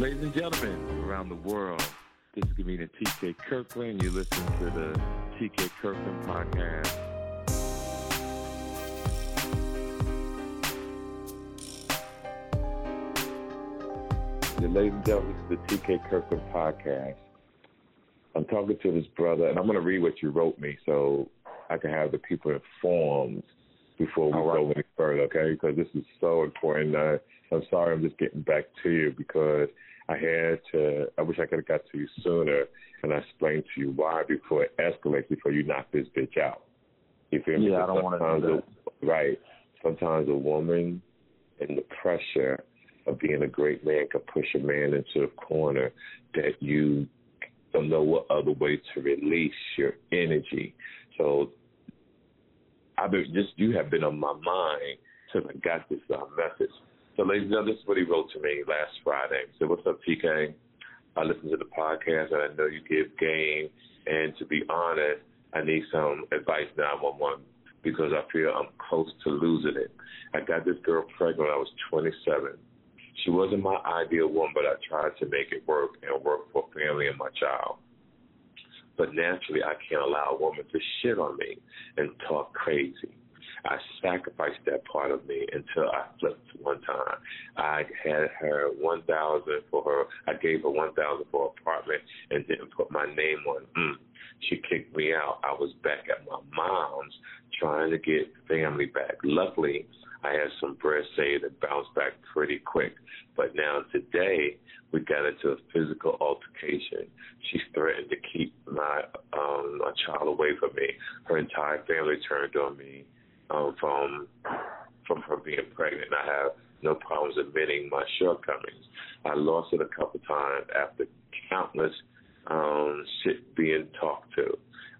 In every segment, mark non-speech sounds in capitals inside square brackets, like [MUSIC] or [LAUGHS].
Ladies and gentlemen around the world, this is comedian TK Kirkland. You listen to the TK Kirkland podcast. Ladies and gentlemen, this is the TK Kirkland podcast. I'm talking to this brother, and I'm going to read what you wrote me so I can have the people informed before we right. go any further, okay? Because this is so important. Uh, I'm sorry, I'm just getting back to you because I had to. I wish I could have got to you sooner, and I explained to you why before it escalates, before you knock this bitch out. You feel me? Yeah, I don't want to do that. A, right. Sometimes a woman and the pressure of being a great man can push a man into a corner that you don't know what other way to release your energy. So I've been just you have been on my mind since I got this uh, message. So, ladies and gentlemen, this is what he wrote to me last Friday. He said, "What's up, TK? I listened to the podcast, and I know you give game. And to be honest, I need some advice 911 because I feel I'm close to losing it. I got this girl pregnant when I was 27. She wasn't my ideal one, but I tried to make it work and work for family and my child. But naturally, I can't allow a woman to shit on me and talk crazy. I sacrificed that part of me until I flipped one time. I had her one thousand for her. I gave her one thousand for her apartment and didn't put my name on. Mm. She kicked me out. I was back at my mom's trying to get family back. Luckily, I had some bread saved and bounced back pretty quick. But now today, we got into a physical altercation. She threatened to keep my um my child away from me. Her entire family turned on me um, from from her being pregnant. I have no problems admitting my shortcomings. I lost it a couple times after countless um shit being talked to.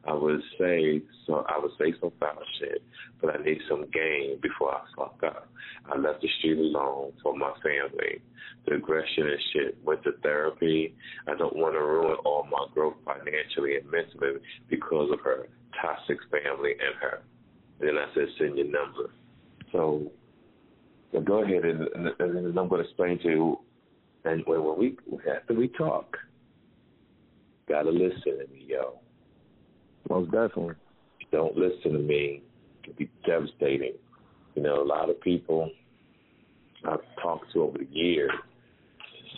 I would say so. I would say some foul shit, but I need some game before I fuck up. I left the street alone for my family. The aggression and shit went to therapy. I don't want to ruin all my growth financially and mentally because of her toxic family and her. Then I said, send your number. So, go ahead and, and, and I'm going to explain to you. And when, when we after we talk, gotta listen to me, yo. Most definitely. don't listen to me, it can be devastating. You know, a lot of people I've talked to over the years,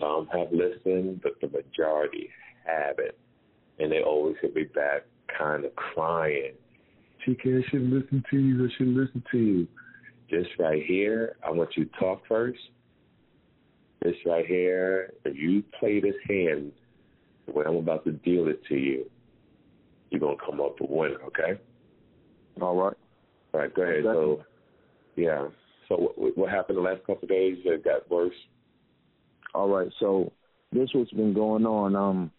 some have listened, but the majority haven't. And they always hit me back kind of crying. TK, I shouldn't listen to you. I shouldn't listen to you. This right here, I want you to talk first. This right here, if you play this hand the way I'm about to deal it to you, you're gonna come up a winner, okay? All right. All right, go ahead. So, yeah. So, what, what happened the last couple of days? It got worse. All right. So, this what's been going on. Um,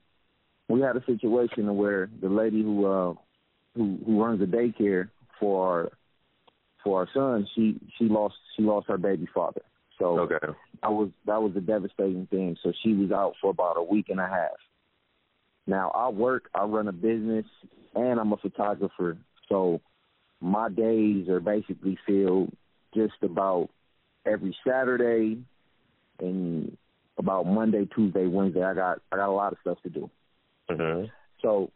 we had a situation where the lady who uh who who runs the daycare for our for our son, she she lost she lost her baby father. So okay. that was that was a devastating thing. So she was out for about a week and a half. Now I work, I run a business, and I'm a photographer. So my days are basically filled just about every Saturday and about Monday, Tuesday, Wednesday. I got I got a lot of stuff to do. Mm-hmm. So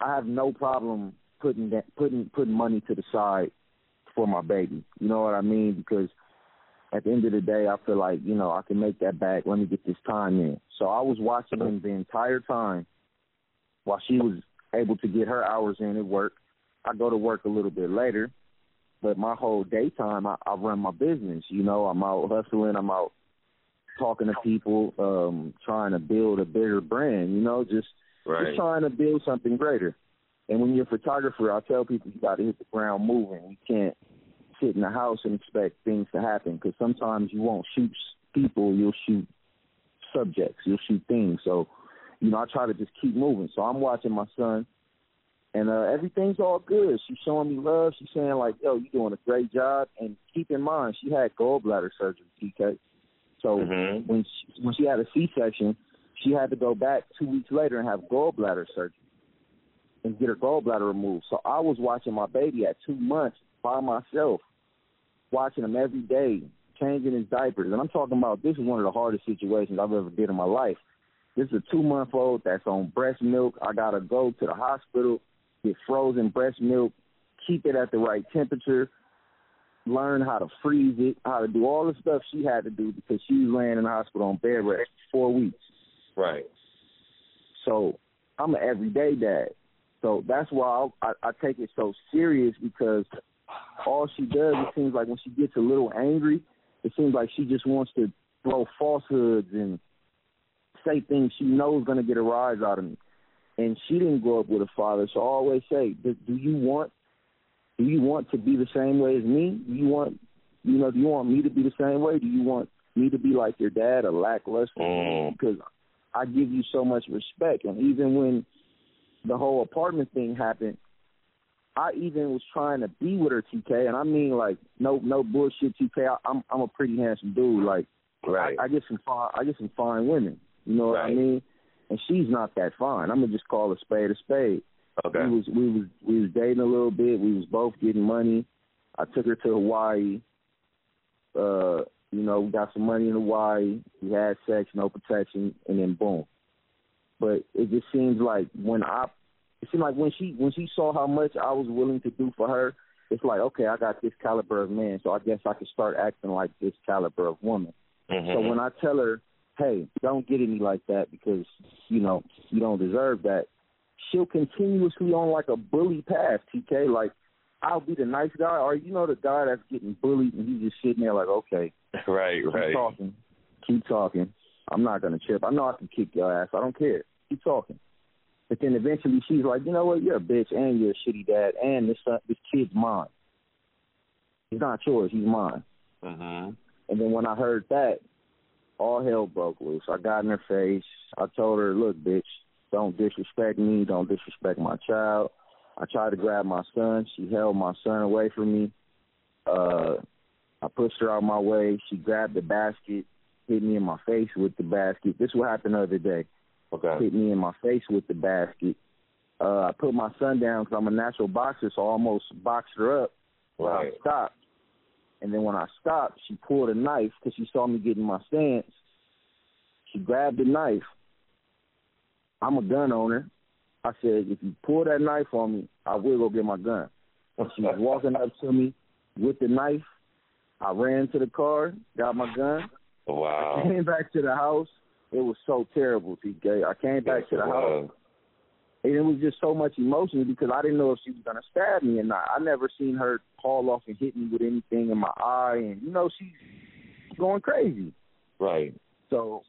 I have no problem putting that putting putting money to the side for my baby. You know what I mean? Because at the end of the day, I feel like you know I can make that back. Let me get this time in. So I was watching him the entire time while she was able to get her hours in at work. I go to work a little bit later, but my whole daytime I, I run my business. You know, I'm out hustling. I'm out talking to people, um, trying to build a bigger brand. You know, just right. just trying to build something greater. And when you're a photographer, I tell people you got to hit the ground moving. You can't sit in the house and expect things to happen because sometimes you won't shoot people, you'll shoot subjects, you'll shoot things. So, you know, I try to just keep moving. So I'm watching my son, and uh, everything's all good. She's showing me love. She's saying like, "Yo, you're doing a great job." And keep in mind, she had gallbladder surgery, TK. So mm-hmm. when she, when she had a C-section, she had to go back two weeks later and have gallbladder surgery and get her gallbladder removed. So I was watching my baby at two months by myself, watching him every day, changing his diapers, and I'm talking about this is one of the hardest situations I've ever did in my life. This is a two month old that's on breast milk. I gotta go to the hospital, get frozen breast milk, keep it at the right temperature, learn how to freeze it, how to do all the stuff she had to do because she was laying in the hospital on bed rest for four weeks. Right. So I'm an everyday dad. So that's why I, I, take it so serious because all she does, it seems like when she gets a little angry, it seems like she just wants to throw falsehoods and say things she knows going to get a rise out of me. And she didn't grow up with a father, so I always say, do, do you want do you want to be the same way as me? Do you want you know, do you want me to be the same way? Do you want me to be like your dad, a lackluster? Mm. Because I give you so much respect, and even when the whole apartment thing happened, I even was trying to be with her, TK, and I mean like no no bullshit, TK. I, I'm I'm a pretty handsome dude. Like, right. I, I get some fine I get some fine women. You know what right. I mean? And she's not that fine. I'm gonna just call a spade a spade. Okay. We was we was we was dating a little bit. We was both getting money. I took her to Hawaii. Uh, you know, we got some money in Hawaii. We had sex, no protection, and then boom. But it just seems like when I, it seemed like when she when she saw how much I was willing to do for her, it's like okay, I got this caliber of man, so I guess I can start acting like this caliber of woman. Mm-hmm. So when I tell her, hey, don't get any like that because you know you don't deserve that, she'll continuously on like a bully path. TK, like I'll be the nice guy, or you know the guy that's getting bullied and he's just sitting there like, okay, [LAUGHS] right, keep right. Keep talking, keep talking. I'm not gonna chip. I know I can kick your ass. I don't care. Keep talking. But then eventually she's like, you know what? You're a bitch and you're a shitty dad, and this son, this kid's mine. He's not yours. He's mine. Mm-hmm. And then when I heard that, all hell broke loose. I got in her face. I told her, look, bitch, don't disrespect me. Don't disrespect my child. I tried to grab my son. She held my son away from me. Uh, I pushed her out my way. She grabbed the basket, hit me in my face with the basket. This what happened the other day. Okay. Hit me in my face with the basket. Uh, I put my son down because I'm a natural boxer, so I almost boxed her up. Right. I stopped. And then when I stopped, she pulled a knife because she saw me getting my stance. She grabbed the knife. I'm a gun owner. I said, if you pull that knife on me, I will go get my gun. She was walking up to me with the knife. I ran to the car, got my gun. Wow. Came back to the house. It was so terrible, TK. I came back Yes, to the it house. And it was just so much emotion because I didn't know if she was gonna stab me or not. I never seen her haul off and hit me with anything in my eye, and you know she's going crazy. Right. So,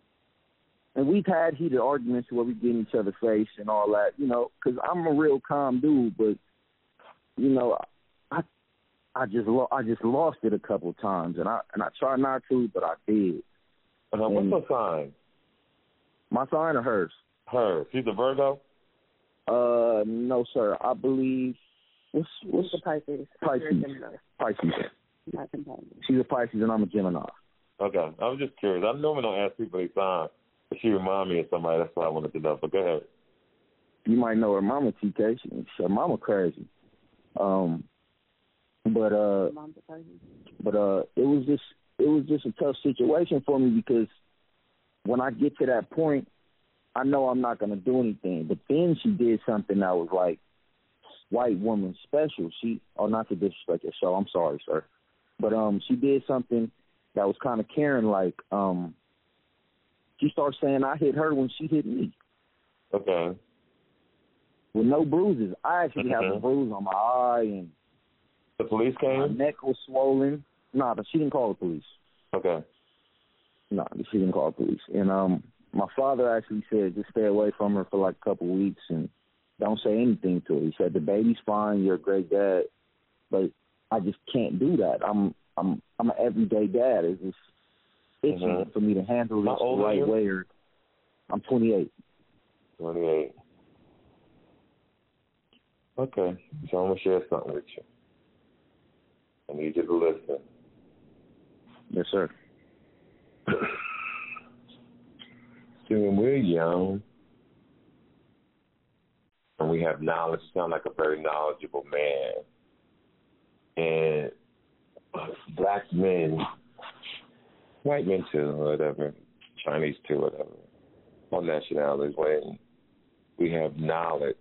and we've had heated arguments where we get in each other's face and all that, you know, because I'm a real calm dude, but you know, I I just lo- I just lost it a couple of times, and I and I try not to, but I did. Uh, what's her sign? My sign or hers? Her. She's a Virgo. Uh, no, sir. I believe what's what's She's a Pisces. Pisces. You're a Gemini. Pisces. Not compatible. She's a Pisces, and I'm a Gemini. Okay. I was just curious. I normally don't ask people their sign, but she reminded me of somebody. That's why I wanted to know. But go ahead. You might know her mama, TK. She, her mama crazy. Um, but uh, Mom's a Pisces. but uh, it was just it was just a tough situation for me because when I get to that point, I know I'm not gonna do anything. But then she did something that was like white woman special. She, oh, not to disrespect your show. I'm sorry, sir, but um, she did something that was kind of Karen like. Um, she started saying I hit her when she hit me Okay. with no bruises. I actually have a bruise on my eye and The police came. my neck was swollen. Nah, but she didn't call the police. Okay. No, she didn't call the police. And um, my father actually said just stay away from her for like a couple weeks and don't say anything to her. He said the baby's fine, you're a great dad, but I just can't do that. I'm I'm I'm an everyday dad. It's just itchy Mhm. for me to handle this the right you? way. Or I'm 28. Twenty-eight. Okay. So I'm gonna share something with you. I need you to listen. Yes, sir. See, when we're young and we have knowledge, you sound like a very knowledgeable man. And black men white men too, whatever, Chinese too, whatever, all nationalities. When we have knowledge,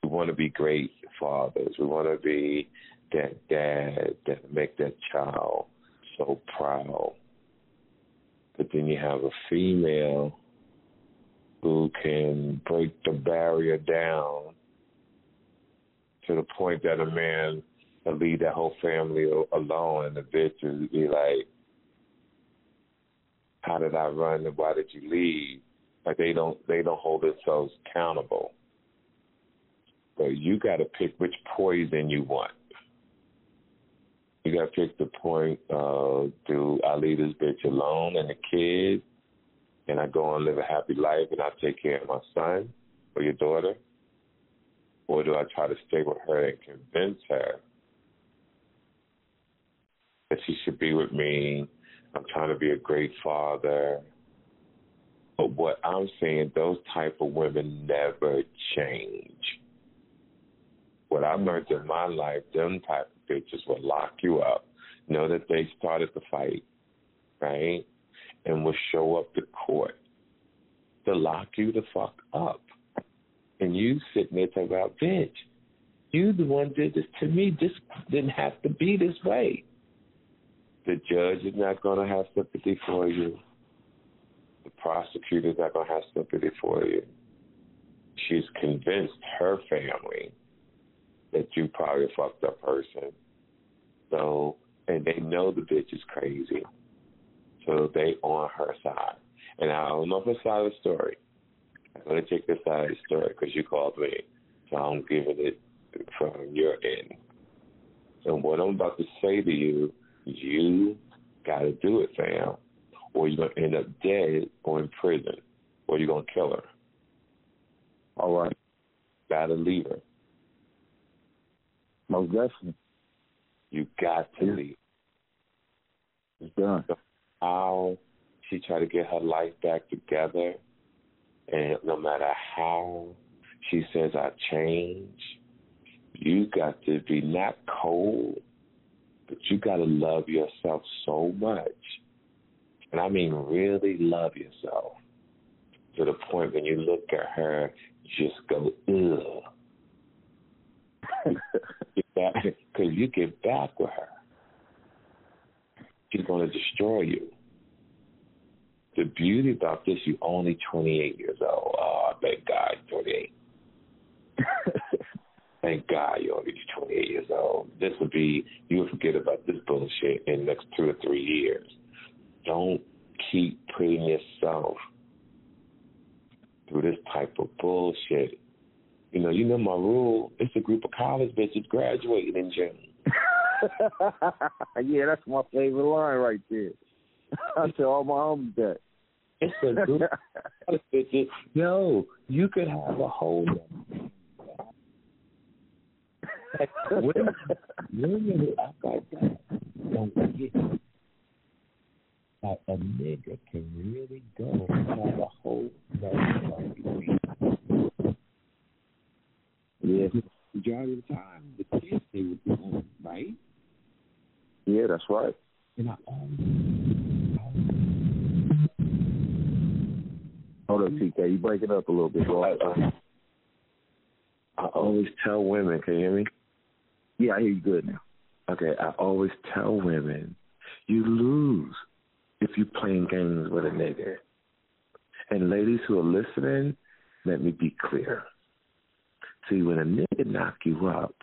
we want to be great fathers. We want to be that dad that make that child so proud. But then you have a female who can break the barrier down to the point that a man will leave that whole family alone and the bitch will be like, How did I run and why did you leave? Like they don't they don't hold themselves accountable. But you gotta pick which poison you want. You gotta pick the point of do I leave this bitch alone and the kids and I go and live a happy life and I take care of my son or your daughter? Or do I try to stay with her and convince her that she should be with me? I'm trying to be a great father. But what I'm saying, those type of women never change. What I've learned in my life, them type of bitches will lock you up, know that they started the fight, right? And will show up to court to lock you the fuck up. And you sitting there talking about, bitch, you the one did this to me. This didn't have to be this way. The judge is not going to have sympathy for you. The prosecutor's not going to have sympathy for you. She's convinced her family that you probably a fucked up person. So, and they know the bitch is crazy. So they on her side. And I don't know if it's side of the story. I'm going to take this side of the story because you called me. So I'm giving it from your end. And what I'm about to say to you, you got to do it, fam, or you're going to end up dead or in prison, or you're going to kill her. All right. Got to leave her. Most definitely. You got to yeah. leave. It's done. So how she tried to get her life back together, and no matter how she says I change, you got to be not cold, but you got to love yourself so much. And I mean, really love yourself to the point when you look at her, just go, ugh. [LAUGHS] Because you get back with her. She's going to destroy you. The beauty about this, you're only 28 years old. Oh, thank God, 28. [LAUGHS] thank God you're only 28 years old. This will be, you'll forget about this bullshit in the next two or three years. Don't keep putting yourself through this type of bullshit. You know, you know my rule. It's a group of college bitches graduating in June. [LAUGHS] yeah, that's my favorite line right there. [LAUGHS] I tell all my homies that. It's a group of bitches. Yo, you could have a whole like, women, women act like that don't get like a nigga can really go and have a whole Yeah. Majority of the time, the kids stay with the home, right? Yeah, that's right. And I always, Hold up, TK. You breaking up a little bit, bro. I, I always tell women, can you hear me? Yeah, I hear you good now. Okay, I always tell women, you lose if you playing games with a nigga. And ladies who are listening, let me be clear. See, when a nigga knock you up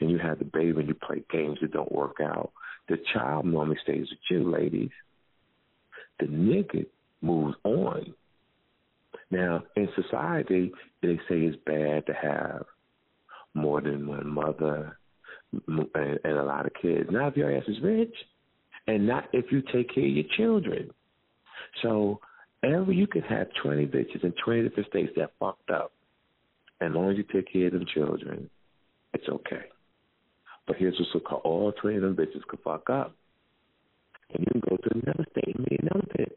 and you have the baby and you play games that don't work out, the child normally stays with you, ladies. The nigga moves on. Now, in society, they say it's bad to have more than one mother and, and a lot of kids. Now, if your ass is rich, and not if you take care of your children. So, every you can have 20 bitches in 20 different states that fucked up. As long as you take care of them children, it's okay. But here's what's so called all 20 of them bitches could fuck up. And you can go to another state and meet another bitch.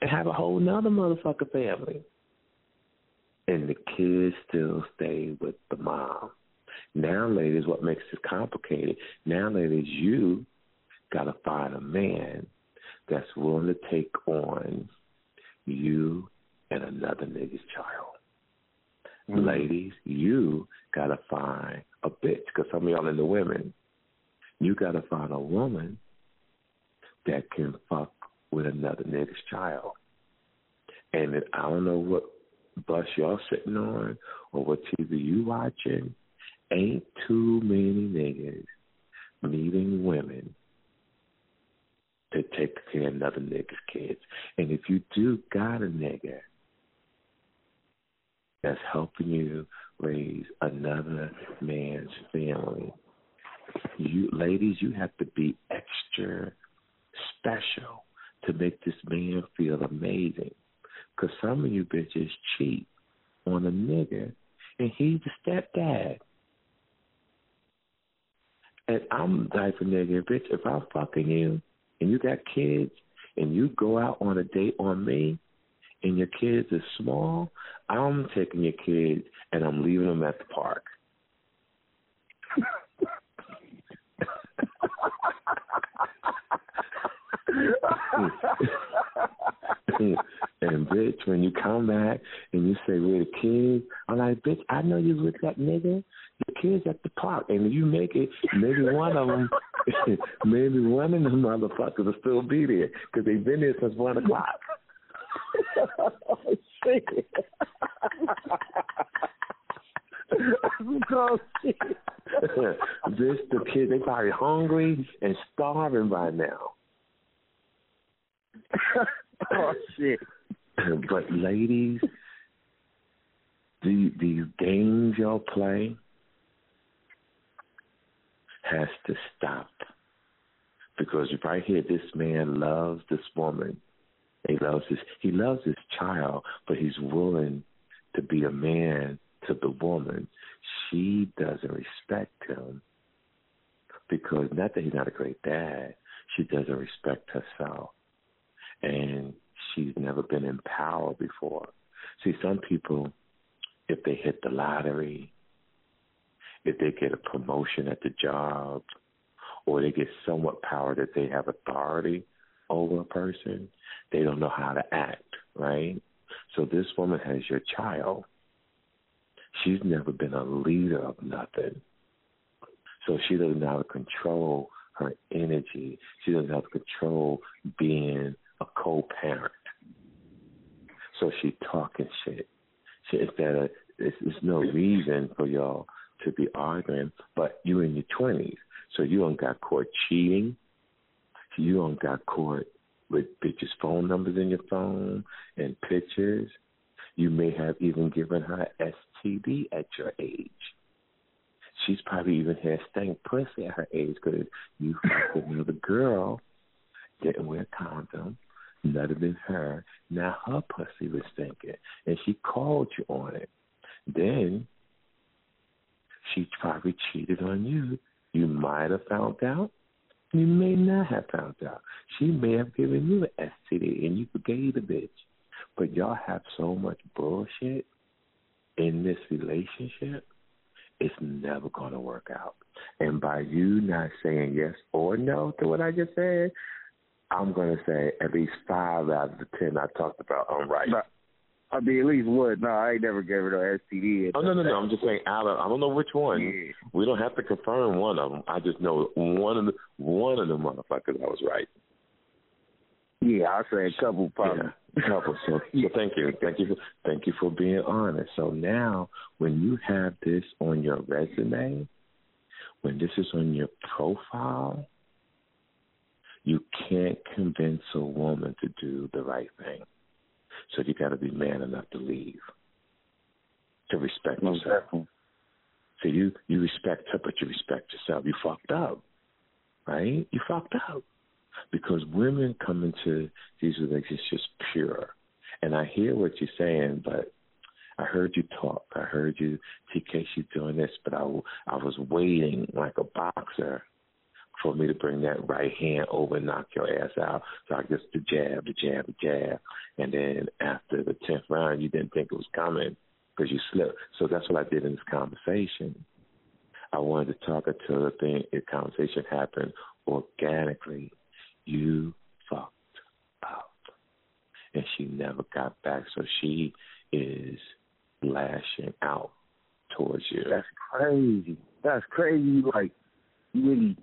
And have a whole nother motherfucker family. And the kids still stay with the mom. Now, ladies, what makes it complicated? Now, ladies, you got to find a man that's willing to take on you and another nigga's child. Mm-hmm. Ladies, you got to find a bitch, because some of y'all in the women, you got to find a woman that can fuck with another nigga's child. And I don't know what bus y'all sitting on or what TV you watching, ain't too many niggas meeting women to take care of another nigga's kids. And if you do got a nigga that's helping you raise another man's family, you ladies, you have to be extra special to make this man feel amazing. Because some of you bitches cheat on a nigga, and he's the stepdad. And I'm the type nigga, bitch, if I'm fucking you and you got kids and you go out on a date on me and your kids are small, I'm taking your kids and I'm leaving them at the park. [LAUGHS] and bitch, when you come back and you say we're the kids, I'm like, bitch, I know you with that nigga. The kids at the park, and you make it. Maybe one of them, [LAUGHS] maybe one of them motherfuckers will still be there because they've been there since one o'clock. Oh, [LAUGHS] shit. this the kids they probably hungry and starving by now. [LAUGHS] oh shit! [LAUGHS] but ladies, the, these games y'all play has to stop because right here, this man loves this woman. He loves his he loves his child, but he's willing to be a man to the woman. She doesn't respect him because not that he's not a great dad, she doesn't respect herself and she's never been in power before. See, some people, if they hit the lottery, if they get a promotion at the job, or they get somewhat power that they have authority over a person, they don't know how to act, right? So this woman has your child. She's never been a leader of nothing. So she doesn't know how to control her energy. She doesn't have to control being a co-parent. So she talking shit. She, instead of, there's, there's no reason for y'all to be arguing, but you in your twenties, so you don't got caught cheating. You don't got caught with bitches' phone numbers in your phone and pictures. You may have even given her STD at your age. She's probably even had stank pussy at her age because you fucked another girl, didn't wear a condom, nutted in her. Now her pussy was stinking, and she called you on it. Then she probably cheated on you. You might have found out. You may not have found out. She may have given you an STD, and you forgave the bitch. But y'all have so much bullshit in this relationship, it's never going to work out. And by you not saying yes or no to what I just said, I'm going to say at least five out of the ten I talked about I'm right. I mean, at least one. No, I ain't never gave her no STD. Oh no, no, no. I'm just saying out of. I don't know which one. Yeah. We don't have to confirm one of them. I just know one of the one of the motherfuckers I was right. Yeah, I say a couple probably. Yeah, a couple. So, [LAUGHS] so thank you, thank you, for, thank you for being honest. So now, when you have this on your resume, when this is on your profile, you can't convince a woman to do the right thing. So you got to be man enough to leave, to respect yourself. Exactly. So you you respect her, but you respect yourself. You fucked up, right? You fucked up because women come into these relationships pure. And I hear what you're saying, but I heard you talk. I heard you, TK, she's doing this, but I, I was waiting like a boxer for me to bring that right hand over and knock your ass out. So I just the jab, the jab, the jab, and then after the tenth round, you didn't think it was coming because you slipped. So that's what I did in this conversation. I wanted to talk until the thing, the conversation happened organically. You fucked up, and she never got back. So she is lashing out towards you. That's crazy. That's crazy. Like you really,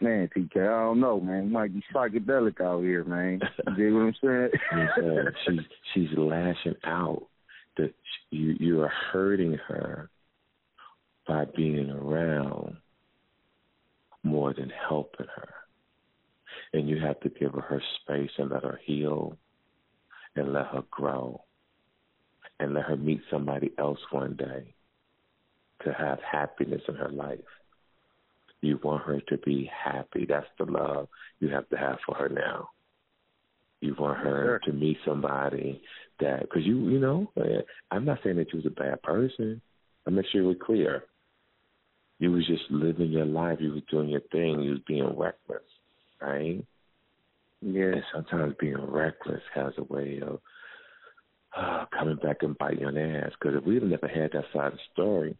man, TK. I don't know, man. You might be psychedelic out here, man. You dig what I'm saying? [LAUGHS] yeah, uh, she's she's lashing out that you you are hurting her by being around more than helping her. And you have to give her her space and let her heal and let her grow and let her meet somebody else one day to have happiness in her life. You want her to be happy. That's the love you have to have for her now. You want her sure. to meet somebody that, because you, you know, I'm not saying that you was a bad person. I make sure we're clear. You was just living your life. You was doing your thing. You was being reckless, right? Yeah. And sometimes being reckless has a way of uh, coming back and biting your ass. Because if we'd have never had that side of the story,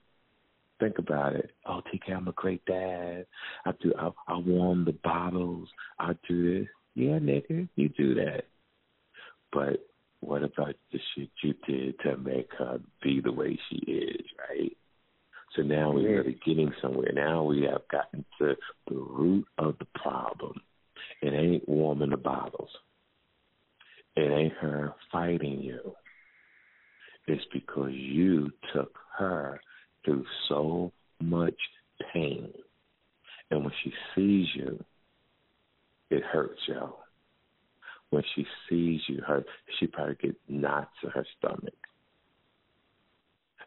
think about it. Oh, TK, I'm a great dad. I do. I, I warm the bottles. I do this. Yeah, nigga, you do that. But what about the shit you did to make her be the way she is, right? So now we're really getting somewhere. Now we have gotten to the root of the problem. It ain't warming the bottles. It ain't her fighting you. It's because you took her through so much pain. And when she sees you, it hurts y'all. When she sees you, her she probably gets knots in her stomach.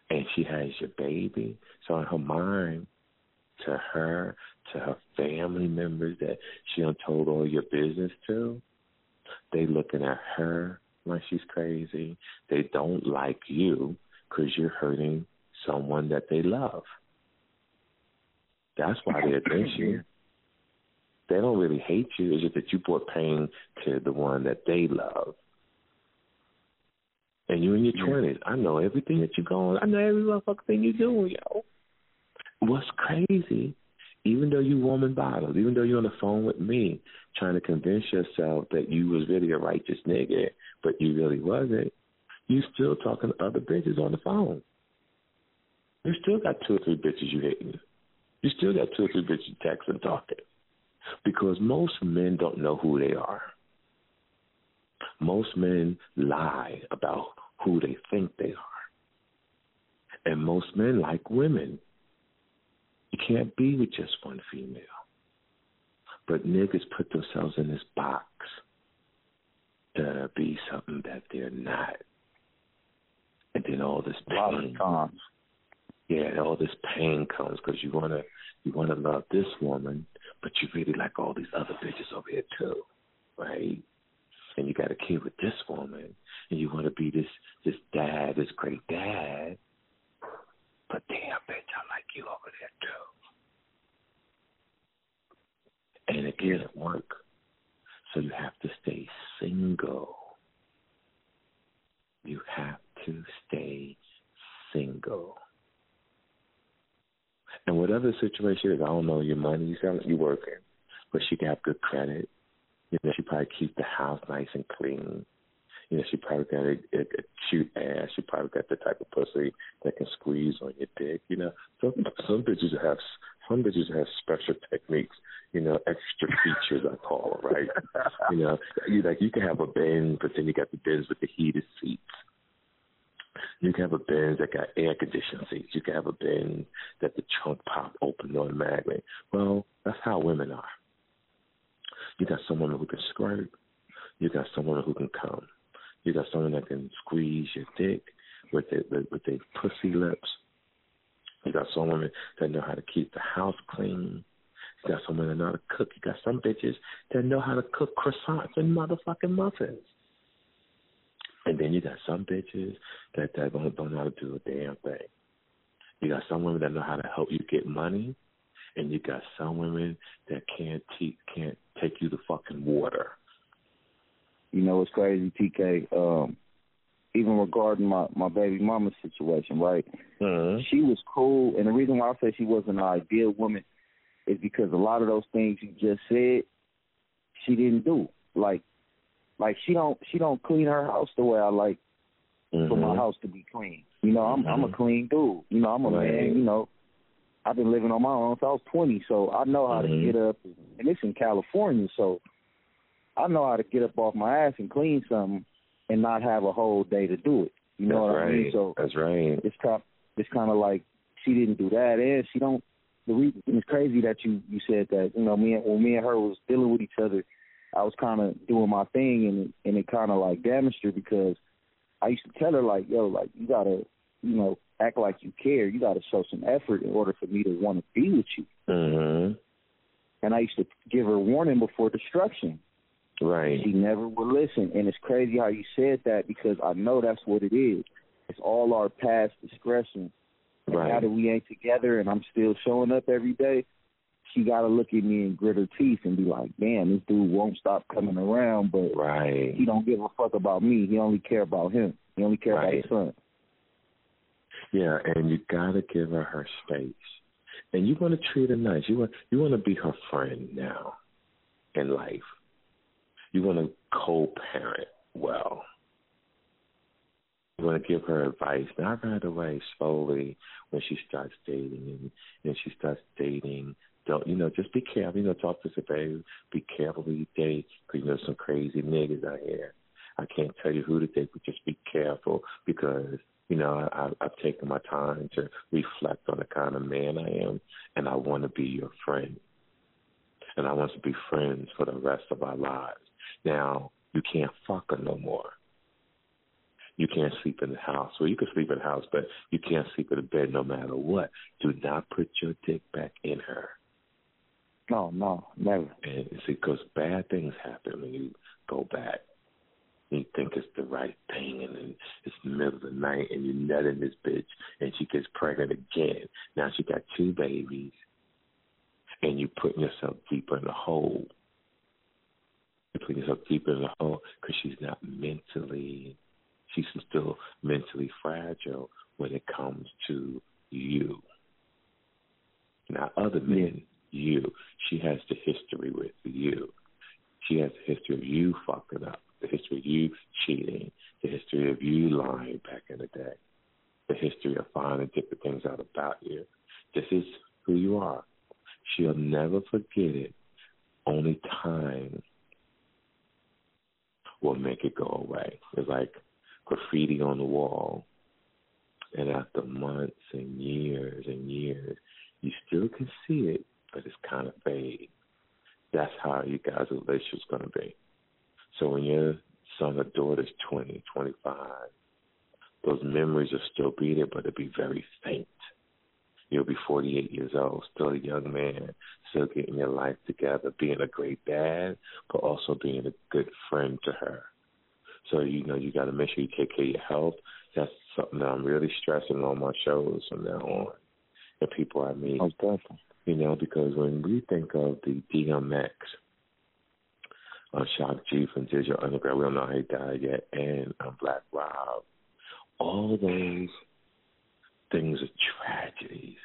And she has your baby. So in her mind, to her, to her family members that she done told all your business to, they looking at her like she's crazy. They don't like you because you're hurting someone that they love. That's why they're against you. They don't really hate you. It's just that you brought pain to the one that they love. And you're in your twenties, I know everything that you're going. I know every motherfucking thing you're doing, yo. What's crazy? Even though you woman bottles, even though you're on the phone with me, trying to convince yourself that you was really a righteous nigga, but you really wasn't, you still talking to other bitches on the phone. You still got two or three bitches you hating. You still got two or three bitches texting talking. Because most men don't know who they are. Most men lie about who they think they are. And most men like women. You can't be with just one female. But niggas put themselves in this box to be something that they're not. And then all this pain. A lot of times yeah, all this pain comes because you wanna you wanna love this woman, but you really like all these other bitches over here too, right? And you got a kid with this woman, and you want to be this this dad, this great dad, but damn, bitch, I like you over there too. And it can't work, so you have to stay single. You have to stay single. And whatever the situation is, I don't know your money, you sound like you're working, but she got good credit. You know, she probably keep the house nice and clean. You know, she probably got a, a, a cute ass. She probably got the type of pussy that can squeeze on your dick. You know, some some bitches have some bitches have special techniques. You know, extra features I call them, right? [LAUGHS] you know, you like you can have a Benz, but then you got the Benz with the heated seats. You can have a Benz that got air conditioned seats. You can have a Benz that the trunk pop open automatically. Well, that's how women are. You got someone who can squirt. You got someone who can come. You got someone that can squeeze your dick with their with their pussy lips. You got some women that know how to keep the house clean. You got some women that know how to cook. You got some bitches that know how to cook croissants and motherfucking muffins. And then you got some bitches that, that don't, don't know how to do a damn thing. You got some women that know how to help you get money, and you got some women that can't te- can't take you to fucking water. You know what's crazy, TK? Um, even regarding my my baby mama situation, right? mm-hmm. she was cool. And the reason why I say she wasn't an ideal woman is because a lot of those things you just said, she didn't do. Like, like she don't she don't clean her house the way I like mm-hmm. for my mm-hmm. house to be clean. You know, I'm mm-hmm. I'm a mm-hmm. clean dude. You know, I'm a right. man. You know, I've been living on my own since I was 20, so I know how mm-hmm. to get up. And it's in California, so I know how to get up off my ass and clean something and not have a whole day to do it. You know That's what right. I mean? So That's right. It's kind it's kind of like she didn't do that, and she don't. The reason it's crazy that you you said that. You know, me and when me and her was dealing with each other, I was kind of doing my thing, and it, and it kind of like damaged her because I used to tell her like, yo, like you gotta, you know, act like you care. You gotta show some effort in order for me to want to be with you. Mm-hmm. And I used to give her warning before destruction. Right. She never would listen, and it's crazy how you said that because I know that's what it is. It's all our past discretion. Right. now that we ain't together, and I'm still showing up every day, she got to look at me and grit her teeth and be like, "Damn, this dude won't stop coming around, but right. he don't give a fuck about me. He only care about him. He only care right. about his son." Yeah, and you gotta give her her space, and you want to treat her nice. You want you want to be her friend now, in life. You want to co-parent well. You want to give her advice, not right away, slowly when she starts dating and, and she starts dating. Don't you know? Just be careful. You know, talk to babe. Be careful who you date, because you know some crazy niggas out here. I can't tell you who to date, but just be careful because you know I, I've taken my time to reflect on the kind of man I am, and I want to be your friend, and I want to be friends for the rest of our lives. Now you can't fuck her no more. You can't sleep in the house. Well, you can sleep in the house, but you can't sleep in the bed no matter what. Do not put your dick back in her. No, no, never. And see, because bad things happen when you go back. You think it's the right thing, and then it's the middle of the night, and you nut in this bitch, and she gets pregnant again. Now she got two babies, and you're putting yourself deeper in the hole. You're putting yourself deeper in the hole because she's not mentally, she's still mentally fragile when it comes to you. Not other men, you. She has the history with you. She has the history of you fucking up, the history of you cheating, the history of you lying back in the day, the history of finding different things out about you. This is who you are. She'll never forget it. Only time will make it go away. It's like graffiti on the wall. And after months and years and years, you still can see it, but it's kind of vague. That's how you guys' relationship's going to be. So when your son or daughter's 20, 25, those memories will still be there, but they'll be very faint. You'll be 48 years old, still a young man, still getting your life together, being a great dad, but also being a good friend to her. So, you know, you got to make sure you take care of your health. That's something that I'm really stressing on my shows from now on. The people I meet. Oh, definitely. You know, because when we think of the DMX, uh, Shock G from Digital Underground, we don't know how he died yet, and um, Black Rob, all those things are tragedies,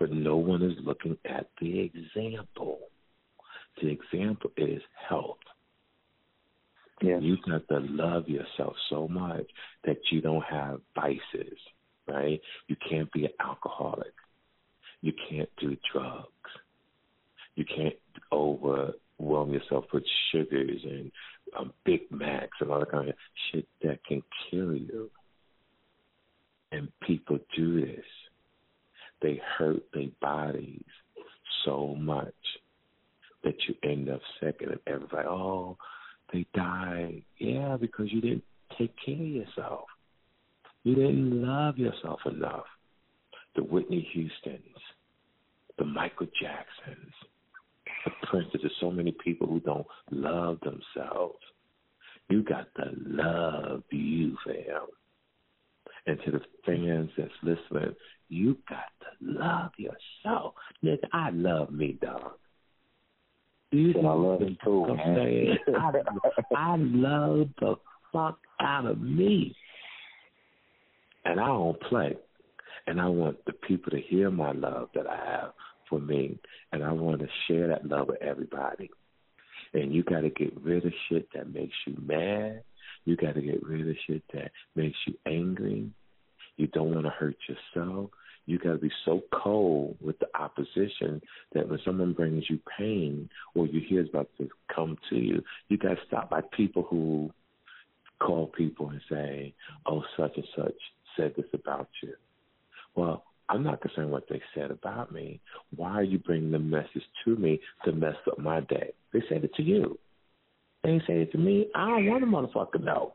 but no one is looking at the example. The example is health. Yes. You got to love yourself so much that you don't have vices, right? You can't be an alcoholic. You can't do drugs. You can't overwhelm yourself with sugars and um, Big Macs and all that kind of shit that can kill you. And people do this. They hurt their bodies so much that you end up sick and everybody, oh, they died. Yeah, because you didn't take care of yourself. You didn't love yourself enough. The Whitney Houstons, the Michael Jacksons, the Princes. There's so many people who don't love themselves. You got to love you, fam. And to the fans that's listening, you got to love yourself. Nigga, I love me, dog. You I love him too, man. [LAUGHS] I, I love the fuck out of me. And I don't play. And I want the people to hear my love that I have for me. And I want to share that love with everybody. And you got to get rid of shit that makes you mad. You got to get rid of shit that makes you angry. You don't want to hurt yourself. You got to be so cold with the opposition that when someone brings you pain or you hear about to come to you, you got to stop by people who call people and say, "Oh, such and such said this about you." Well, I'm not concerned what they said about me. Why are you bringing the message to me to mess up my day? They said it to you. They ain't it to me. I don't want a motherfucker know.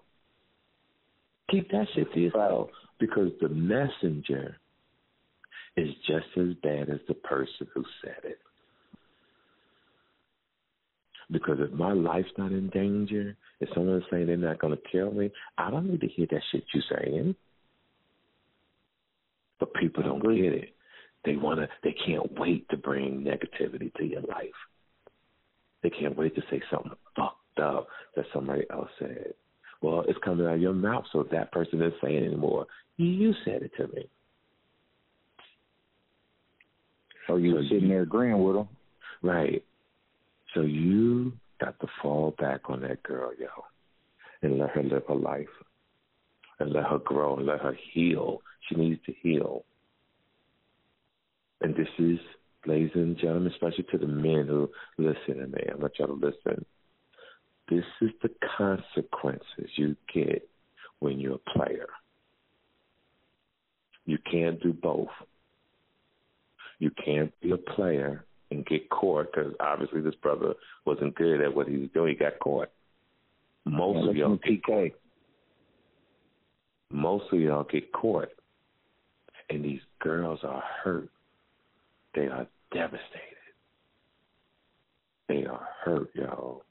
Keep that shit to yourself because the messenger is just as bad as the person who said it. Because if my life's not in danger, if someone's saying they're not going to kill me, I don't need to hear that shit you're saying. But people don't get it. They wanna. They can't wait to bring negativity to your life. They can't wait to say something fucked up that somebody else said. Well, it's coming out of your mouth, so that person isn't saying anymore, you said it to me. So you were sitting there agreeing with them. Right. So you got to fall back on that girl, yo, and let her live her life, and let her grow, and let her heal. She needs to heal. And this is, ladies and gentlemen, especially to the men who listen to me, I want y'all to listen. This is the consequences you get when you're a player. You can't do both. You can't be a player and get caught because obviously this brother wasn't good at what he was doing. He got caught. Most yeah, of y'all PK. Most of y'all get caught, and these girls are hurt. They are devastated. They are hurt, y'all,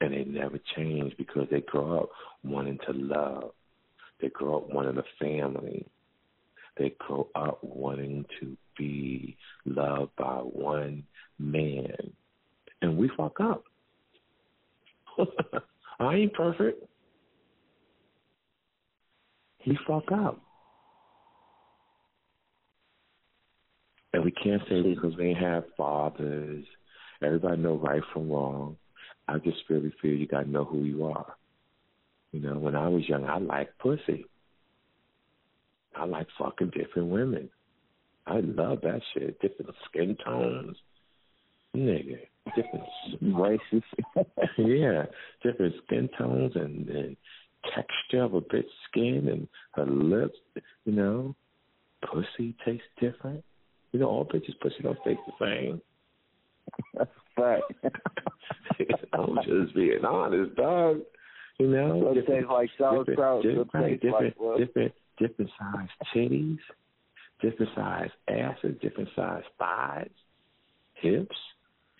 and they never change because they grow up wanting to love. They grow up wanting a family. They grow up wanting to be loved by one man. And we fuck up. [LAUGHS] I ain't perfect. He fuck up. And we can't say because we ain't have fathers. Everybody know right from wrong. I just really feel you gotta know who you are. You know, when I was young I liked pussy. I like fucking different women. I love that shit. Different skin tones. Nigga. Different races. [LAUGHS] yeah. Different skin tones and, and texture of a bitch's skin and her lips, you know. Pussy tastes different. You know, all bitches' pussy don't taste the same. That's right. [LAUGHS] I'm just being honest, dog. You know, Some different, like sauerkraut. Different, different, different, like different, different size titties, different size asses, different size thighs, hips.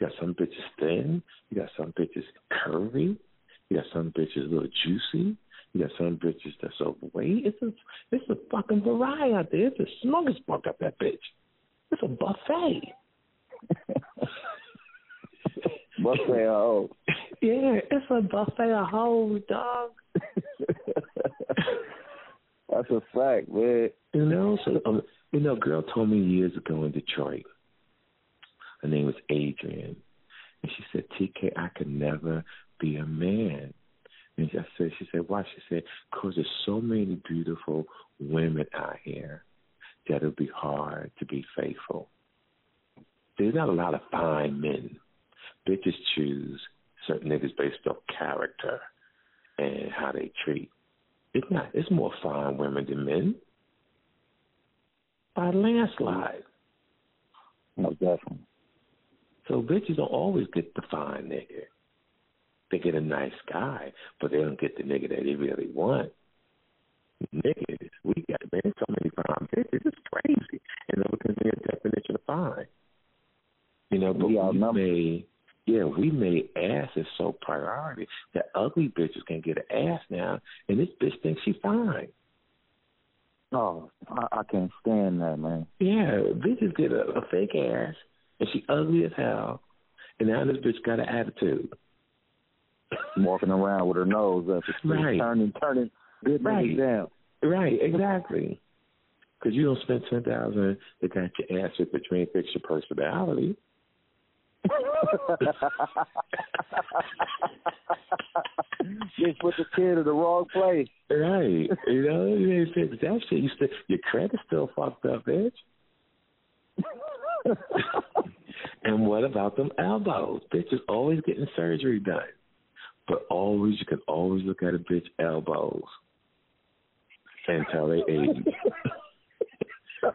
You got some bitches thin. You got some bitches curvy. You got some bitches a little juicy. You got some bitches that's overweight. It's a it's a fucking variety out there. It's a smorgasbord up that bitch. It's a buffet. buffet of hoes. Yeah, it's a buffet of hoes, dog. That's a fact, man. You know, so um, you know, a girl told me years ago in Detroit. Her name was Adrian, and she said, "TK, I could never be a man." And I said, "She said, why?" She said, "Cause there's so many beautiful women out here that it'll be hard to be faithful. There's not a lot of fine men. Bitches choose certain niggas based on character and how they treat it's not. It's more fine women than men by a landslide. Most definitely. So bitches don't always get the fine nigga. They get a nice guy, but they don't get the nigga that they really want. Niggas, we got man so many fine bitches. Crazy, and look at their definition of fine. You know, but we, we may yeah, we made asses so priority that ugly bitches can get an ass now, and this bitch thinks she fine. Oh, I, I can't stand that, man. Yeah, bitches get a, a fake ass, and she ugly as hell, and now this bitch got an attitude. Walking around with her nose up, right. turning, turning good right. down. Right, exactly. Because you don't spend ten thousand to got your ass ripped between fix your personality. [LAUGHS] Just put the kid in the wrong place. Right. You know, you ain't fix that shit. You still your credit's still fucked up, bitch. [LAUGHS] and what about them elbows? Bitch is always getting surgery done. But always you can always look at a bitch elbows and tell they age. [LAUGHS] [LAUGHS]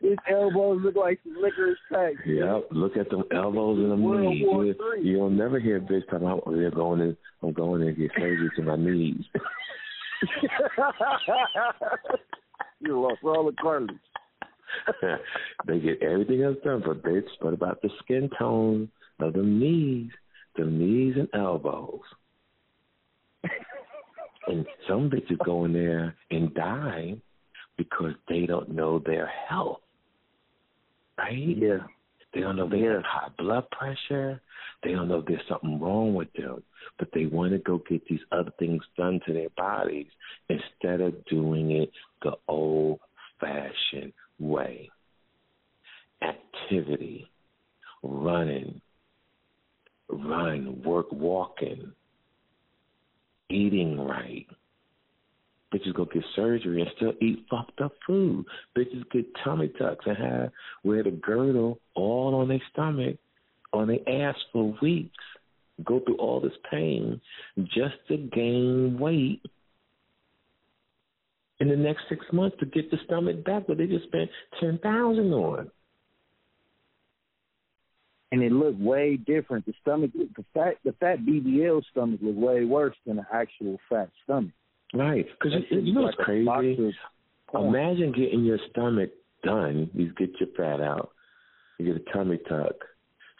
His elbows look like licorice packs. Yep, look at them elbows and World knees. You, Three. you'll never hear a bitch talking about oh, they're going in. I'm going in get surgery to my knees. [LAUGHS] you lost all the cartilage. [LAUGHS] they get everything else done, but bitch, but about the skin tone of the knees, the knees and elbows? [LAUGHS] and some bitches go in there and die because they don't know their health. Right? Yeah. They don't know they Yeah. have high blood pressure. They don't know there's something wrong with them. But they want to go get these other things done to their bodies instead of doing it the old fashioned way. Activity, running, run, work, walking, eating right. Bitches go get surgery and still eat fucked up food. Bitches get tummy tucks and have wear the girdle all on their stomach, on their ass for weeks. Go through all this pain just to gain weight in the next six months to get the stomach back what they just spent ten thousand on. And it looked way different. The stomach, the fat, the fat BBL stomach was way worse than the actual fat stomach. Right. Because you, know what's like crazy? Imagine getting your stomach done. You get your fat out. You get a tummy tuck.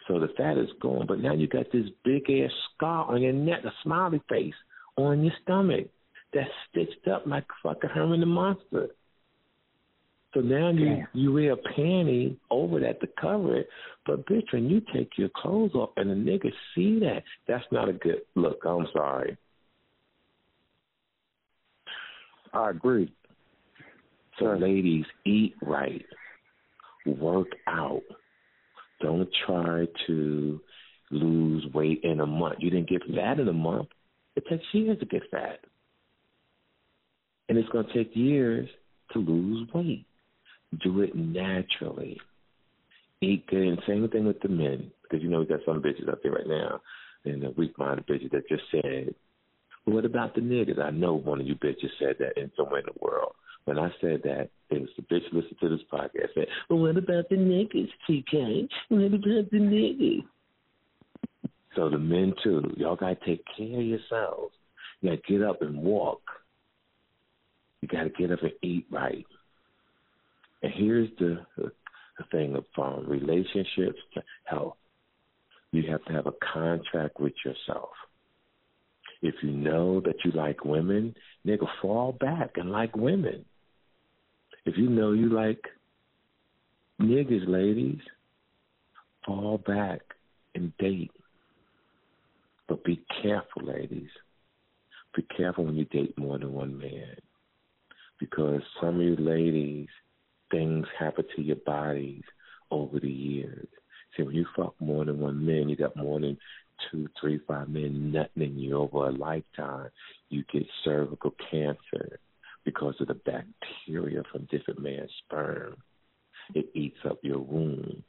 So the fat is gone, but now you got this big ass scar on your neck, a smiley face on your stomach that's stitched up like fucking Herman the Monster. So now you Damn. you wear a panty over that to cover it, but bitch, when you take your clothes off and the niggas see that, that's not a good look. I'm sorry. I agree. So, ladies, eat right, work out. Don't try to lose weight in a month. You didn't get fat in a month. It takes years to get fat. And it's going to take years to lose weight. Do it naturally. Eat good. And same thing with the men. Because you know we got some bitches out there right now, and the weak minded bitches that just said, what about the niggas? I know one of you bitches said that in somewhere in the world. When I said that, it was the bitch listened to this podcast said, Well, what about the niggas, TK? What about the niggas? So the men too, y'all gotta take care of yourselves. You gotta get up and walk. You gotta get up and eat right. And here's the the thing um, relationships to health. You have to have a contract with yourself. If you know that you like women, nigga, fall back and like women. If you know you like niggas, ladies, fall back and date. But be careful, ladies. Be careful when you date more than one man. Because some of you ladies, things happen to your bodies over the years. See, when you fuck more than one man, you got more than two, three, five men nutting in you over a lifetime. You get cervical cancer because of the bacteria from different man's sperm. It eats up your womb.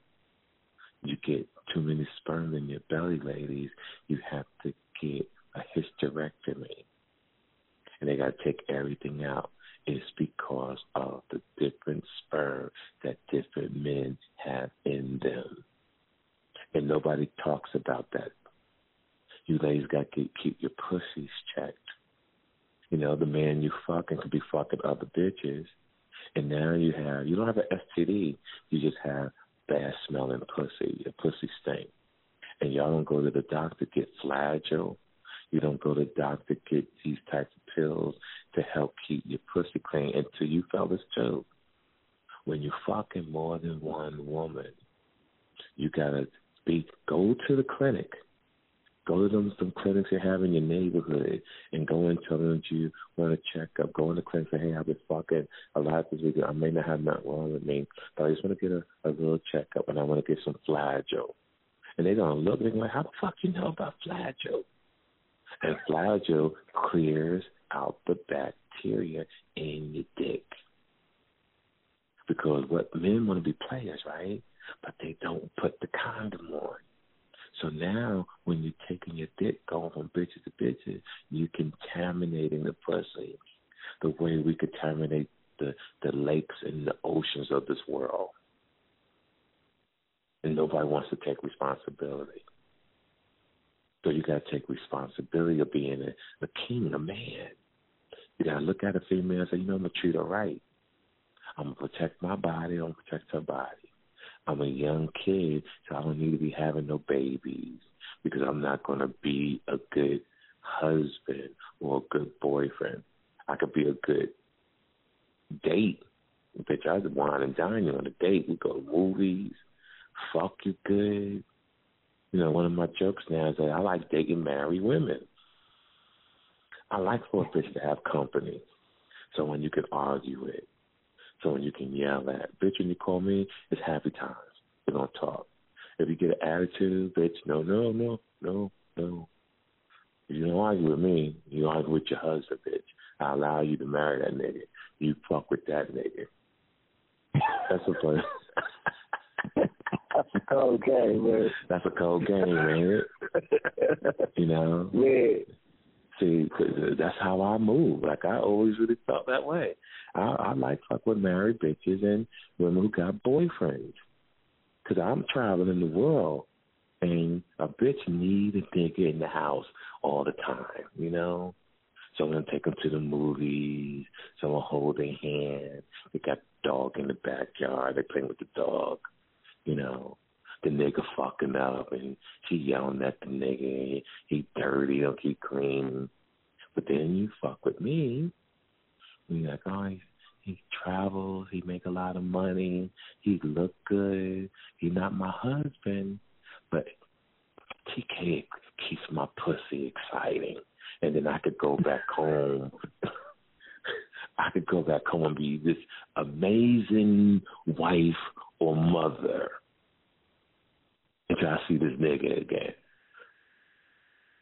You get too many sperm in your belly, ladies. You have to get a hysterectomy. And they got to take everything out. It's because of the different sperm that different men have in them. And nobody talks about that. You ladies got to keep your pussies checked. You know, the man you fucking could be fucking other bitches. And now you have, you don't have an STD. You just have bad smelling pussy. Your pussy stink. And y'all don't go to the doctor to get flagyl. You don't go to doctor get these types of pills to help keep your pussy clean. To you fellas too, when you're fucking more than one woman, You gotta be go to the clinic. Go to them some clinics you have in your neighborhood and go and tell them that you want to check up. Go in the clinic and say, Hey, I've been fucking a lot this week. I may not have nothing wrong with me, but I just want to get a, a little checkup and I want to get some flagyl. And they're gonna look and like, How the fuck you know about flagyl? And flagyl clears out the bacteria in your dick. Because what men want to be players, right? But they don't put the condom on. So now, when you're taking your dick, going from bitches to bitches, you're contaminating the pussy the way we contaminate the, the lakes and the oceans of this world. And nobody wants to take responsibility. So you got to take responsibility of being a, a king, a man. You got to look at a female and say, you know, I'm to treat her right. I'm to protect my body. I'm to protect her body. I'm a young kid, so I don't need to be having no babies because I'm not to be a good husband or a good boyfriend. I could be a good date. Bitch, I'd wine and dine you on a date. We go to movies, fuck you good. You know, one of my jokes now is that I like dating married women. I like for a bitch to have company. Someone you can argue with. Someone you can yell at. Bitch, when you call me, it's happy times. Going to talk. If you get an attitude, bitch, no, no, no, no, no. If you don't argue with me, you argue with your husband, bitch. I allow you to marry that nigga. You fuck with that nigga. That's a fun. [LAUGHS] That's a cold game, man. That's a cold game, man. you know? [LAUGHS] Yeah. See, that's how I move. Like I always really felt that way. I, I like fuck with married bitches and women who got boyfriends. Cause I'm traveling the world, and a bitch need a nigga in the house all the time. You know, so I'm gonna take them to the movies. So I'm gonna hold their hand. They got dog in the backyard. They playing with the dog. You know, the nigga fucking up and she yelling at the nigga. He dirty, don't keep clean. But then you fuck with me. And you're like, oh, he, he travels. He make a lot of money. He look good. He not my husband, but TK keeps my pussy exciting. And then I could go back [LAUGHS] home. [LAUGHS] I could go back home and be this amazing wife or mother until I see this nigga again.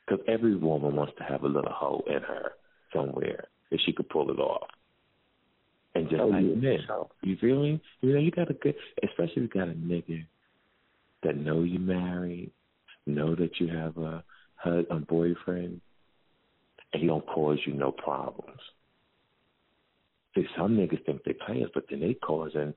Because every woman wants to have a little hole in her somewhere if she could pull it off. And just oh, like yeah. men, you feel me? You know, you got a good, especially if you got a nigga that know you married, know that you have a husband, a boyfriend, and he don't cause you no problems. See, some niggas think they players, but then they causing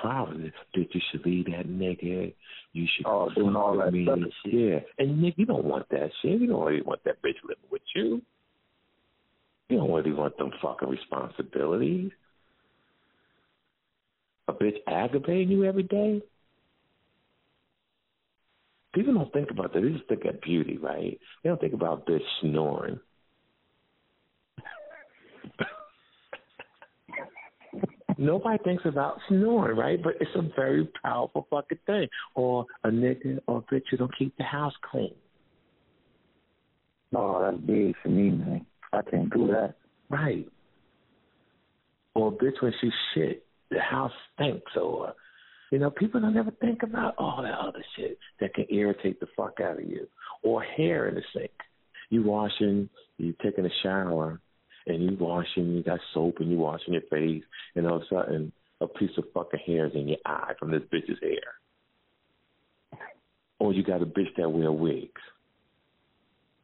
problems. That you should leave that nigga. You should oh, doing all that me. Stuff yeah, and nigga, you don't want that shit. You don't really want that bitch living with you. You don't really want them fucking responsibilities. A bitch aggravating you every day. People don't think about that. They just think of beauty, right? They don't think about bitch snoring. [LAUGHS] Nobody thinks about snoring, right? But it's a very powerful fucking thing. Or a nigga or a bitch who don't keep the house clean. Oh, that's big for me, man. I can't do that. Right. Or a bitch when she shit, the house stinks. Or, you know, people don't ever think about all that other shit that can irritate the fuck out of you. Or hair in the sink. You washing, you taking a shower, and you washing, you got soap and you washing your face, and all of a sudden a piece of fucking hair is in your eye from this bitch's hair. Or you got a bitch that wear wigs.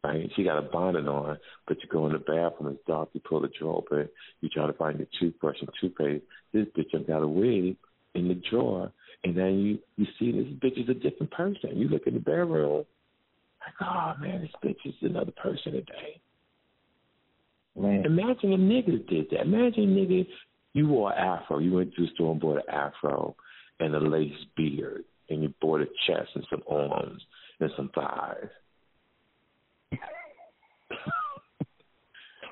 Right? She got a bonnet on, but you go in the bathroom, it's dark, you pull the drawer open, you try to find your toothbrush and toothpaste. This bitch has got a wig in the drawer, and then you you see this bitch is a different person. You look in the bedroom, like, oh man, this bitch is another person today. Man. Imagine a nigga did that. Imagine a nigga, you wore an afro. You went to the store and bought an afro and a lace beard, and you bought a chest and some arms and some thighs. [LAUGHS]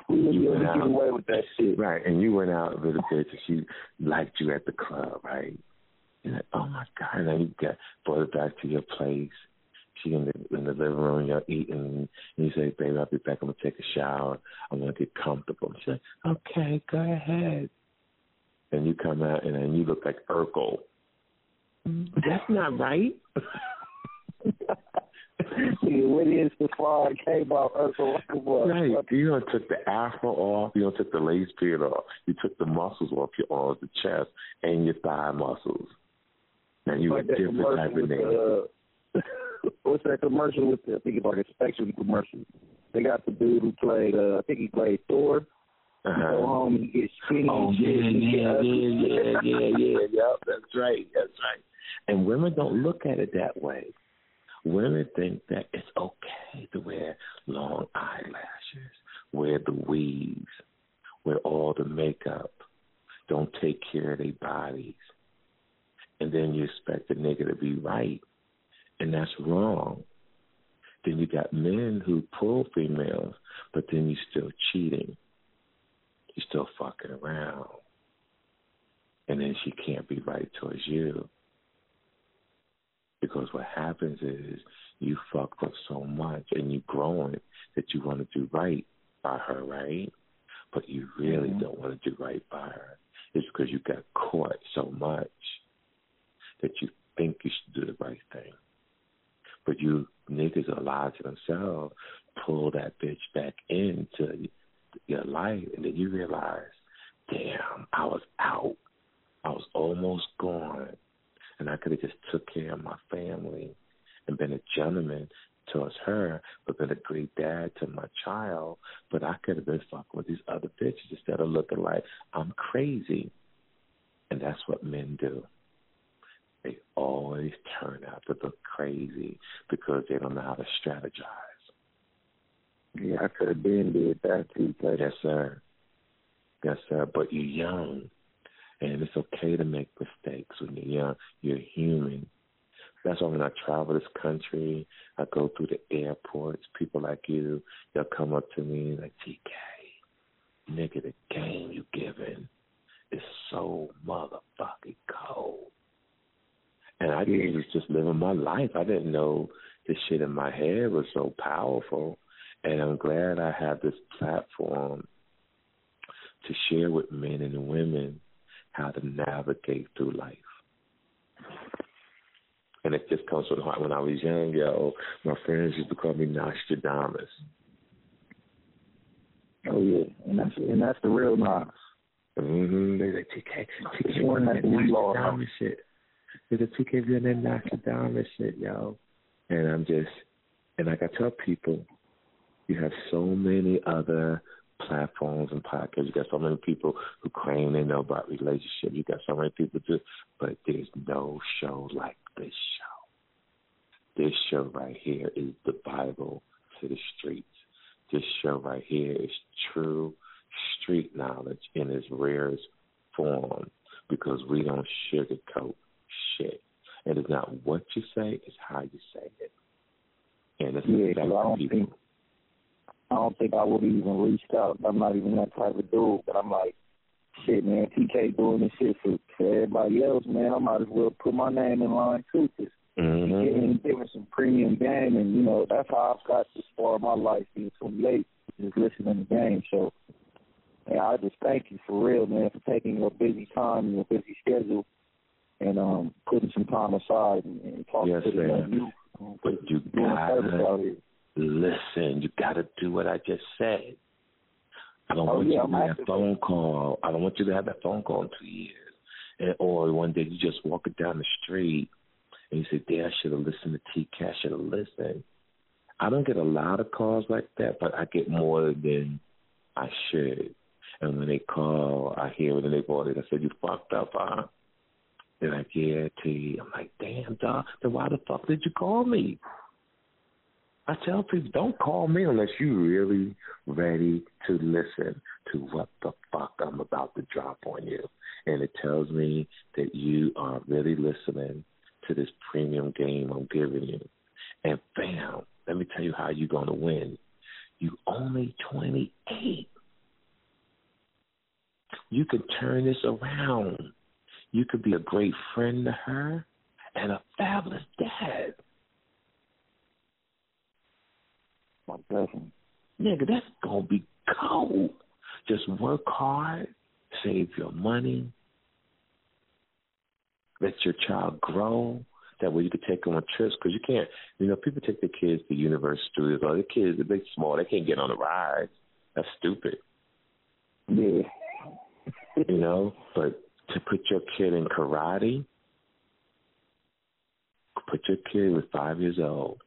you went out, away with that shit. Right, and you went out with a bitch and she liked you at the club, right? You're like, oh my god! And then you got brought it back to your place. She in the in the living room, you're eating, and you say, "Baby, I'll be back. I'm gonna take a shower. I'm gonna get comfortable." She's like, "Okay, go ahead." And you come out, and then you look like Urkel. That's not right. [LAUGHS] what is the fraud came out Urkel? Right. You don't took the afro off. You don't took the lace beard off. You took the muscles off your arms, the chest, and your thigh muscles. And you like a different type of nigga. [LAUGHS] What's that commercial with the, I think it's like a spectrum commercial. They got the dude who played uh I think he played Thor. Uh-huh. Go home and get skinny. Oh yeah, yeah, yeah, yeah, yeah, yeah. [LAUGHS] Yep, that's right. That's right. And women don't look at it that way. Women think that it's okay to wear long eyelashes, wear the weaves, wear all the makeup, don't take care of their bodies. And then you expect the nigga to be right. And that's wrong. Then you got men who pull females, but then you still cheating. You still fucking around. And then she can't be right towards you. Because what happens is you fucked up so much and you growing that you want to do right by her, right? But you really Mhm. don't want to do right by her. It's because you got caught so much that you think you should do the right thing. But you niggas lying to themselves, pull that bitch back into your life, and then you realize, damn, I was out. I was almost gone. And I could have just took care of my family and been a gentleman towards her, but been a great dad to my child. But I could have been fucking with these other bitches instead of looking like I'm crazy. And that's what men do. They always turn out to look crazy because they don't know how to strategize. Yeah, I could have been did that too. But Yes, sir. Yes, sir. But you're young, and it's okay to make mistakes when you're young. You're human. That's why when I travel this country, I go through the airports. People like you, they'll come up to me like, TK, nigga, the game you giving is so motherfucking cold. And I was just living my life. I didn't know this shit in my head was so powerful. And I'm glad I have this platform to share with men and women how to navigate through life. And it just comes from the heart. When I was young, yo, my friends used to call me Nostradamus. oh yeah, and that's and that's the real Nas. Mm-hmm. They like TK, TK, Sure, you that's that the law. Nostradamus shit. They said TK, you that Nostradamus shit, yo. And I'm just, and like I tell people, you have so many other platforms and podcasts. You got so many people who claim they know about relationships. You got so many people too, but there's no show like this show. This show right here is the Bible to the streets. This show right here is true street knowledge in its rarest form because we don't sugarcoat shit. And it's not what you say, it's how you say it. And it's Yeah, so I don't people. think I don't think I would have even reached out. I'm not even that type of dude. But I'm like, shit, man, TK doing this shit for, for everybody else, man. I might as well put my name in line too, cause Mm-hmm. getting giving some premium game, and you know that's how I've got this far in my life being 28, just listening to game. So, yeah, I just thank you for real, man, for taking your busy time and your busy schedule, and um putting some time aside and, and talking Yes, to the young youth. Um, But you doing a service gotta listen. You gotta do what I just said. I don't Oh, want yeah, you I'm to have that phone call. I don't want you to have that phone call in two years. And, or one day you just walking down the street and you say, Dad, I should have listened to TK. I should have listened. I don't get a lot of calls like that, but I get more than I should. And when they call, I hear it in their voice. I said, You fucked up, huh? They're like, Yeah, T. I'm like, Damn, dog. Then why the fuck did you call me? I tell people, don't call me unless you're really ready to listen to what the fuck I'm about to drop on you. And it tells me that you are really listening to this premium game I'm giving you. And bam, let me tell you how you're going to win. You only 28. You can turn this around. You could be a great friend to her and a fabulous dad. My blessing. Nigga, that's gonna be cold. Just work hard, save your money, let your child grow. That way you could take them on trips because you can't. You know, people take their kids to Universal Studios. Or their kids, they small, they can't get on the rides. That's stupid. Yeah. you know, but to put your kid in karate, put your kid with five years old,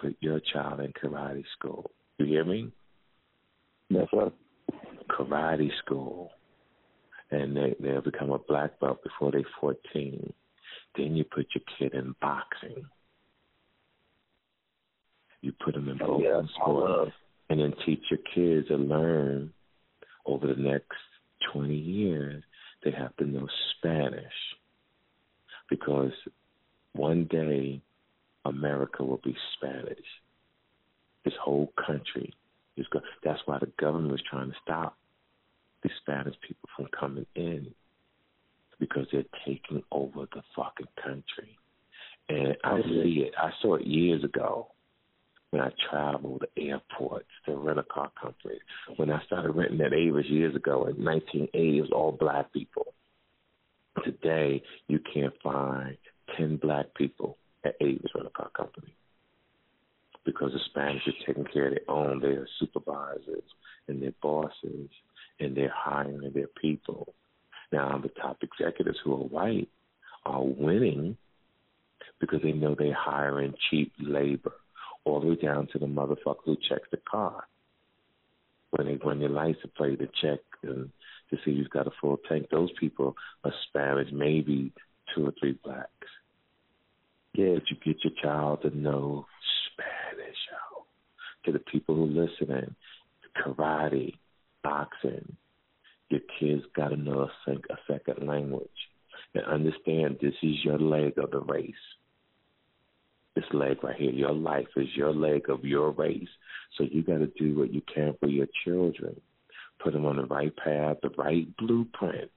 put your child in karate school. You hear me? Yes, sir. Karate school. And they, they'll become a black belt before they're 14. Then you put your kid in boxing. You put them in oh, both yeah, sports. And then teach your kids to learn over the next 20 years, they have to know Spanish. Because one day, America will be Spanish. This whole country is going. That's why the government was trying to stop the Spanish people from coming in because they're taking over the fucking country. And I see it. I saw it years ago when I traveled to airports, to rent a car company. When I started renting at Avis years ago in 1980, it was all black people. Today, you can't find 10 black people at Avis Rent a Car Company because the Spanish are taking care of their own. They're supervisors and their bosses, and they're hiring their people. Now, the top executives who are white are winning because they know they're hiring cheap labor all the way down to the motherfucker who checks the car. When they run your license plate to check and to see you've got a full tank, those people are Spanish, maybe two or three blacks. Yeah, but you get your child to know Spanish, yo. To the people who listening, karate, boxing, your kids got to know a, a second language and understand this is your leg of the race this leg right here. Your life is your leg of your race. So you got to do what you can for your children. Put them on the right path, the right blueprint.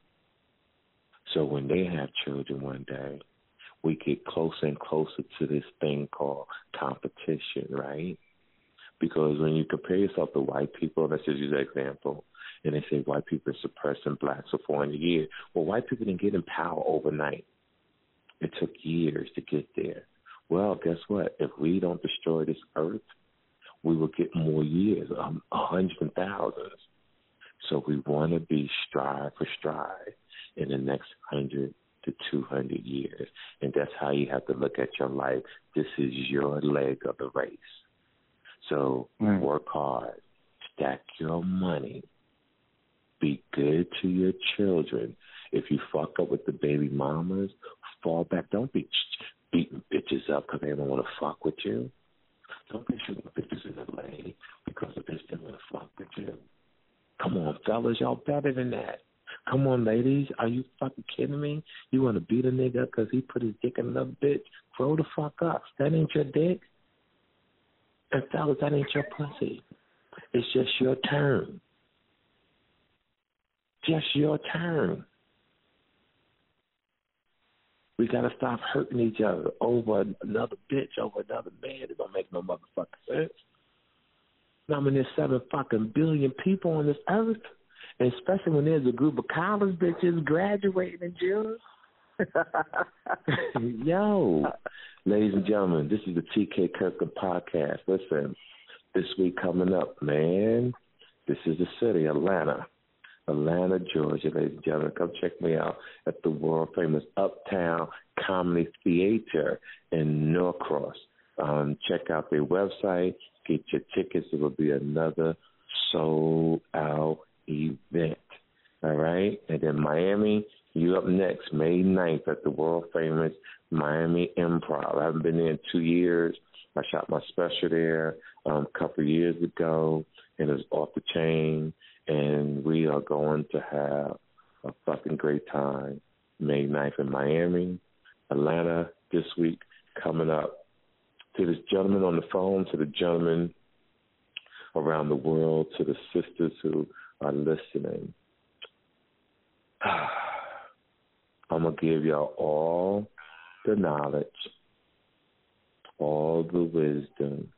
So when they have children one day, we get closer and closer to this thing called competition, right? Because when you compare yourself to white people, let's just use an example, and they say white people are suppressing blacks for 400 years. Well, white people didn't get in power overnight. It took years to get there. Well, guess what? If we don't destroy this earth, we will get more years, um, hundreds and thousands. So we want to be stride for stride in the next hundred to 200 years. And that's how you have to look at your life. This is your leg of the race. So mm. work hard, stack your money, be good to your children. If you fuck up with the baby mamas, fall back. Don't be beating bitches up because they don't want to fuck with you. Don't be shooting bitches in LA because the bitch didn't want to fuck with you. Come on, fellas, y'all better than that. Come on, ladies, are you fucking kidding me? You want to beat a nigga because he put his dick in another bitch? Grow the fuck up. That ain't your dick. And fellas, that ain't your pussy. It's just your turn. Just your turn. We gotta stop hurting each other over another bitch, over another man. It don't make no motherfucking sense. I mean, there's seven fucking billion people on this earth, and especially when there's a group of college bitches graduating in June. [LAUGHS] [LAUGHS] Yo, ladies and gentlemen, this is the TK Kirkland podcast. Listen, this week coming up, man, this is the city, Atlanta. Atlanta, Georgia, ladies and gentlemen. Come check me out at the world famous Uptown Comedy Theater in Norcross. Um, check out their website, get your tickets. It will be another sold out event. All right? And then Miami, you up next, May 9th at the world famous Miami Improv. I haven't been there in two years. I shot my special there um, a couple of years ago, and it was off the chain and we are going to have a fucking great time May 9th in Miami, Atlanta this week coming up. To this gentleman on the phone, to the gentlemen around the world, to the sisters who are listening. I'm I'm going to give y'all all the knowledge, all the wisdom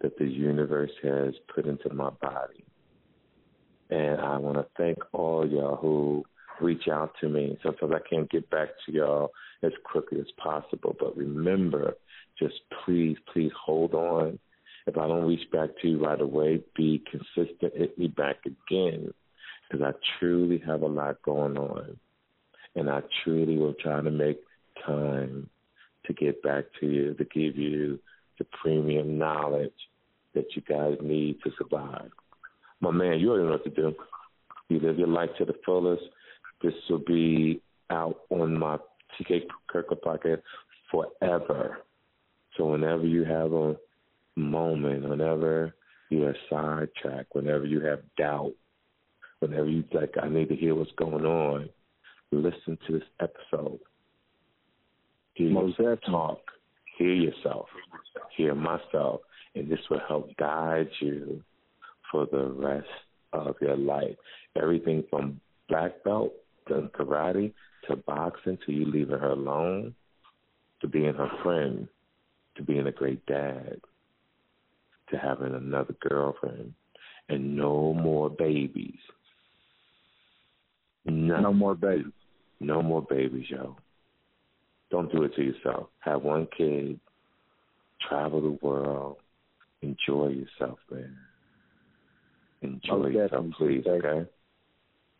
that the universe has put into my body. And I want to thank all y'all who reach out to me. Sometimes I can't get back to y'all as quickly as possible. But remember, just please, please hold on. If I don't reach back to you right away, be consistent. Hit me back again because I truly have a lot going on. And I truly will try to make time to get back to you, to give you the premium knowledge that you guys need to survive. My man, you already know what to do. You live your life to the fullest. This will be out on my TK Kirkland podcast forever. So whenever you have a moment, whenever you're sidetracked, whenever you have doubt, whenever you like, I need to hear what's going on, listen to this episode. Hear Most yourself talk. Hear yourself. Hear myself. And this will help guide you for the rest of your life. Everything from black belt to karate to boxing to you leaving her alone to being her friend to being a great dad to having another girlfriend and no more babies. No more babies. No more babies, yo. Don't do it to yourself. Have one kid, travel the world, enjoy yourself, man. Enjoy yourself, please, okay?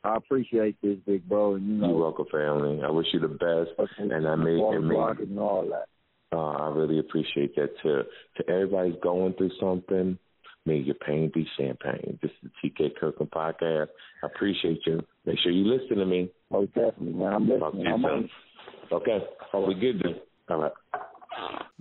I appreciate this, big bro. And you know, You're welcome, family. I wish you the best. Okay. And I may, and may and all that. Uh, I really appreciate that too. To everybody's going through something, may your pain be champagne. This is the TK Kirkland podcast. I appreciate you. Make sure you listen to me. Oh, definitely, man. I'm listening. I'm on. Okay. Oh, we good then. All right.